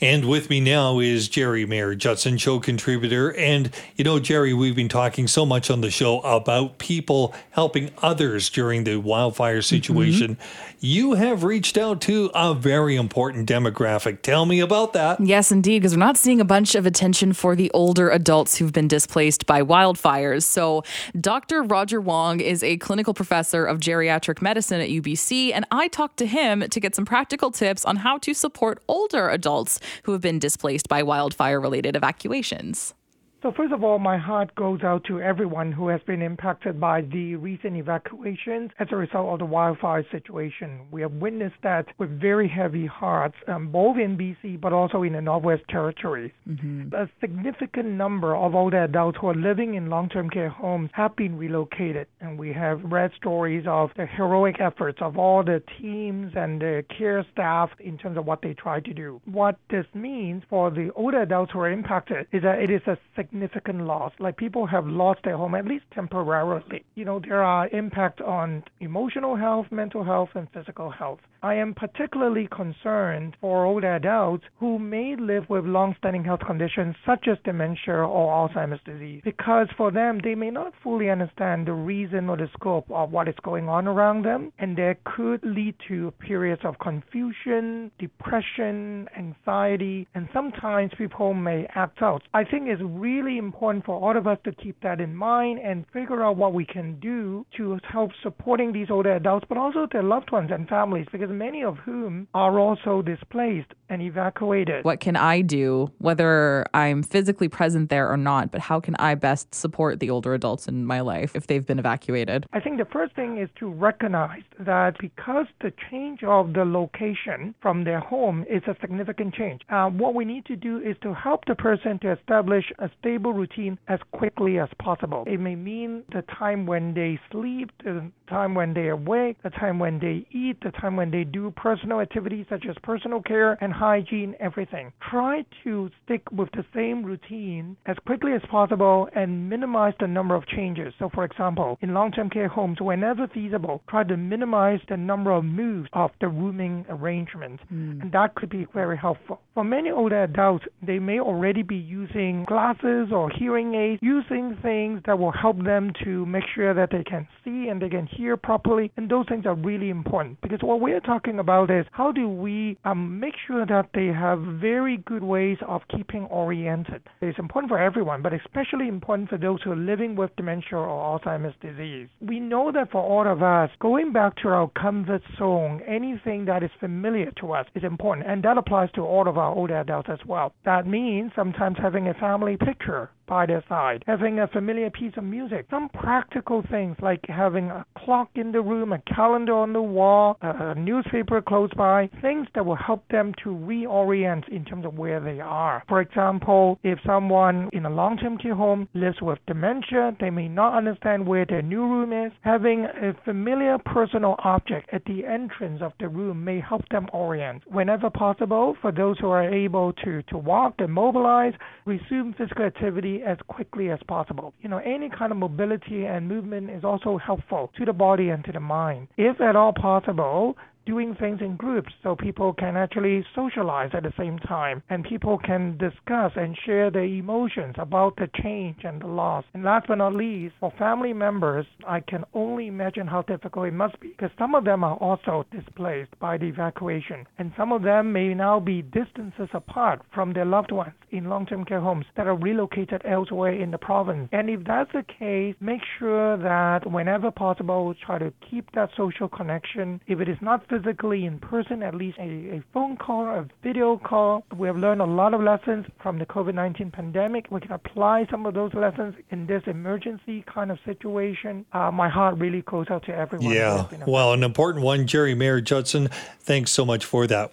And with me now is Geri Mayer, Judson Show contributor. And, you know, Geri, we've been talking so much on the show about people helping others during the wildfire situation. Mm-hmm. You have reached out to a very important demographic. Tell me about that. Yes, indeed, because we're not seeing a bunch of attention for the older adults who've been displaced by wildfires. So, Dr. Roger Wong is a clinical professor of geriatric medicine at UBC, and I talked to him to get some practical tips on how to support older adults who have been displaced by wildfire related evacuations. So, first of all, my heart goes out to everyone who has been impacted by the recent evacuations as a result of the wildfire situation. We have witnessed that with very heavy hearts, um, both in BC but also in the Northwest Territories. Mm-hmm. A significant number of older adults who are living in long term care homes have been relocated, and we have read stories of the heroic efforts of all the teams and the care staff in terms of what they try to do. What this means for the older adults who are impacted is that it is a significant loss. Like people have lost their home, at least temporarily. You know, there are impacts on emotional health, mental health, and physical health. I am particularly concerned for older adults who may live with long-standing health conditions such as dementia or Alzheimer's disease, because for them, they may not fully understand the reason or the scope of what is going on around them, and that could lead to periods of confusion, depression, anxiety, and sometimes people may act out. I think it's really really important for all of us to keep that in mind and figure out what we can do to help supporting these older adults, but also their loved ones and families, because many of whom are also displaced and evacuated. What can I do, whether I'm physically present there or not, but how can I best support the older adults in my life if they've been evacuated? I think the first thing is to recognize that because the change of the location from their home is a significant change, uh, what we need to do is to help the person to establish a stable routine as quickly as possible. It may mean the time when they sleep, the time when they awake, the time when they eat, the time when they do personal activities such as personal care and hygiene, everything. Try to stick with the same routine as quickly as possible and minimize the number of changes. So, for example, in long term care homes, whenever feasible, try to minimize the number of moves of the rooming arrangement. Mm. And that could be very helpful. For many older adults, they may already be using glasses or hearing aids, using things that will help them to make sure that they can see and they can hear properly. And those things are really important because what we're talking about is how do we um, make sure that they have very good ways of keeping oriented. It's important for everyone, but especially important for those who are living with dementia or Alzheimer's disease. We know that for all of us, going back to our comfort zone, anything that is familiar to us is important, and that applies to all of our older adults as well. That means sometimes having a family picture by their side, having a familiar piece of music, some practical things like having a clock in the room, a calendar on the wall, a, newspaper close by, things that will help them to reorient in terms of where they are. For example, if someone in a long term care home lives with dementia, they may not understand where their new room is. Having a familiar personal object at the entrance of the room may help them orient. Whenever possible, for those who are able to, to walk and mobilize, resume physical activity as quickly as possible. You know, any kind of mobility and movement is also helpful to the body and to the mind. If at all possible, doing things in groups so people can actually socialize at the same time and people can discuss and share their emotions about the change and the loss. And last but not least, for family members, I can only imagine how difficult it must be because some of them are also displaced by the evacuation and some of them may now be distances apart from their loved ones in long-term care homes that are relocated elsewhere in the province. And if that's the case, make sure that whenever possible, try to keep that social connection. If it is not physically in person, at least a, a phone call, a video call. We have learned a lot of lessons from the COVID 19 pandemic. We can apply some of those lessons in this emergency kind of situation. Uh, my heart really goes out to everyone. Yeah. Well, an important one, Geri Mayer Judson. Thanks so much for that.